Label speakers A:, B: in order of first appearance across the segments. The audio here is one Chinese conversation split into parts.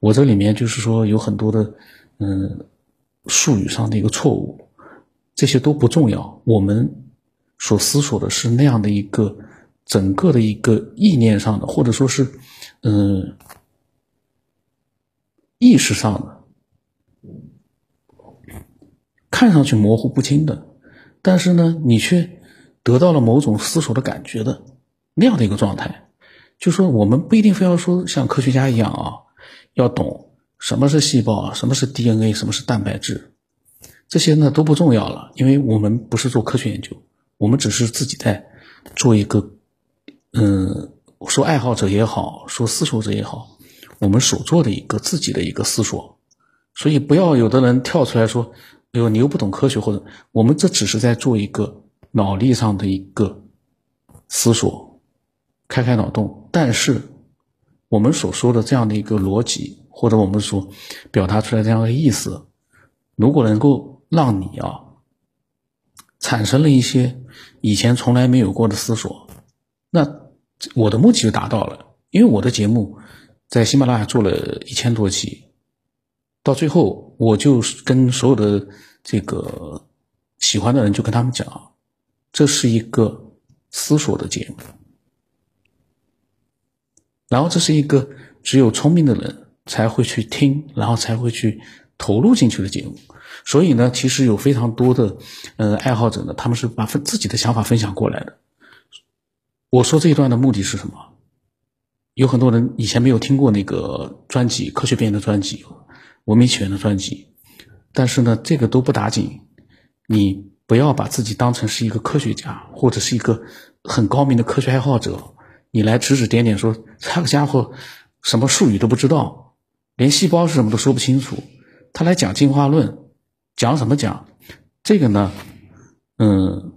A: 我这里面就是说有很多的嗯术语上的一个错误，这些都不重要。我们所思索的是那样的一个整个的一个意念上的，或者说是嗯意识上的，看上去模糊不清的，但是呢，你却得到了某种思索的感觉的那样的一个状态。就说我们不一定非要说像科学家一样啊，要懂什么是细胞啊，什么是 DNA，什么是蛋白质，这些呢都不重要了，因为我们不是做科学研究，我们只是自己在做一个，嗯，说爱好者也好，说思索者也好，我们所做的一个自己的一个思索，所以不要有的人跳出来说，哎呦你又不懂科学，或者我们这只是在做一个脑力上的一个思索，开开脑洞。但是，我们所说的这样的一个逻辑，或者我们所表达出来这样的意思，如果能够让你啊产生了一些以前从来没有过的思索，那我的目的就达到了。因为我的节目在喜马拉雅做了一千多期，到最后我就跟所有的这个喜欢的人就跟他们讲，这是一个思索的节目。然后这是一个只有聪明的人才会去听，然后才会去投入进去的节目。所以呢，其实有非常多的呃爱好者呢，他们是把分自己的想法分享过来的。我说这一段的目的是什么？有很多人以前没有听过那个专辑《科学边缘》的专辑，《文明起源》的专辑，但是呢，这个都不打紧。你不要把自己当成是一个科学家，或者是一个很高明的科学爱好者。你来指指点点说，这个家伙什么术语都不知道，连细胞是什么都说不清楚。他来讲进化论，讲什么讲？这个呢，嗯，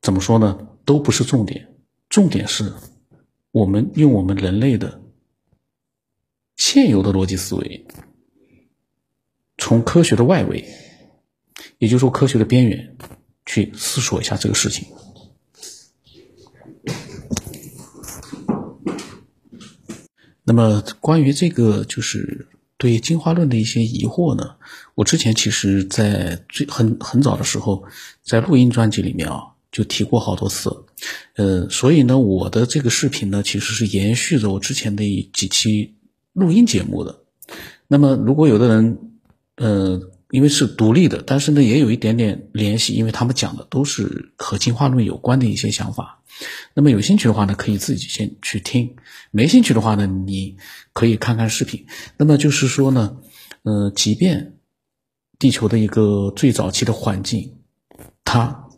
A: 怎么说呢？都不是重点，重点是我们用我们人类的现有的逻辑思维，从科学的外围，也就是说科学的边缘，去思索一下这个事情。那么关于这个就是对进化论的一些疑惑呢，我之前其实在最很很早的时候，在录音专辑里面啊就提过好多次，呃，所以呢我的这个视频呢其实是延续着我之前的几期录音节目的。那么如果有的人，呃，因为是独立的，但是呢也有一点点联系，因为他们讲的都是和进化论有关的一些想法。那么有兴趣的话呢，可以自己先去听；没兴趣的话呢，你可以看看视频。那么就是说呢，呃，即便地球的一个最早期的环境，它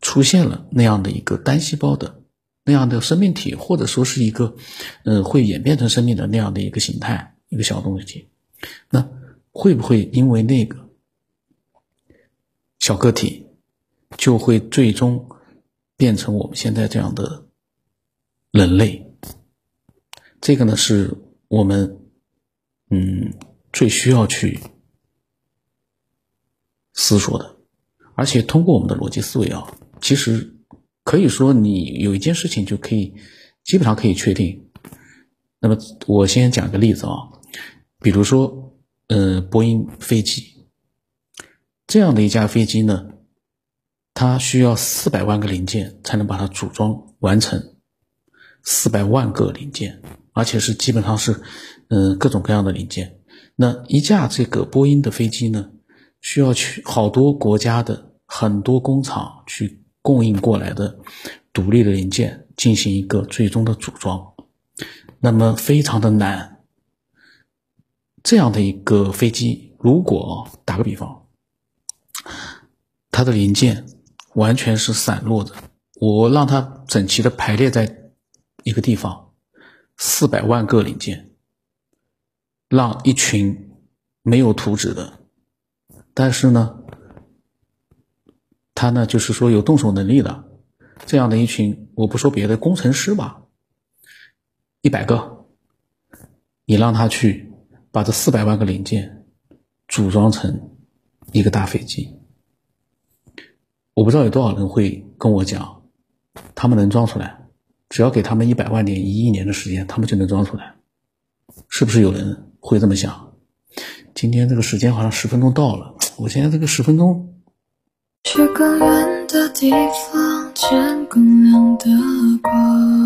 A: 出现了那样的一个单细胞的那样的生命体，或者说是一个，呃，会演变成生命的那样的一个形态，一个小东西，那会不会因为那个小个体，就会最终？变成我们现在这样的人类，这个呢是我们嗯最需要去思索的，而且通过我们的逻辑思维啊，其实可以说你有一件事情就可以基本上可以确定。那么我先讲个例子啊，比如说呃波音飞机这样的一架飞机呢。它需要四百万个零件才能把它组装完成，四百万个零件，而且是基本上是，嗯，各种各样的零件。那一架这个波音的飞机呢，需要去好多国家的很多工厂去供应过来的独立的零件进行一个最终的组装，那么非常的难。这样的一个飞机，如果打个比方，它的零件。完全是散落的，我让它整齐的排列在一个地方，四百万个零件，让一群没有图纸的，但是呢，他呢就是说有动手能力的这样的一群，我不说别的，工程师吧，一百个，你让他去把这四百万个零件组装成一个大飞机。我不知道有多少人会跟我讲，他们能装出来，只要给他们一百万年、一亿年的时间，他们就能装出来，是不是有人会？这么想。今天这个时间好像十分钟到了，我现在这个十分钟。
B: 去更远的地方，见更亮的光。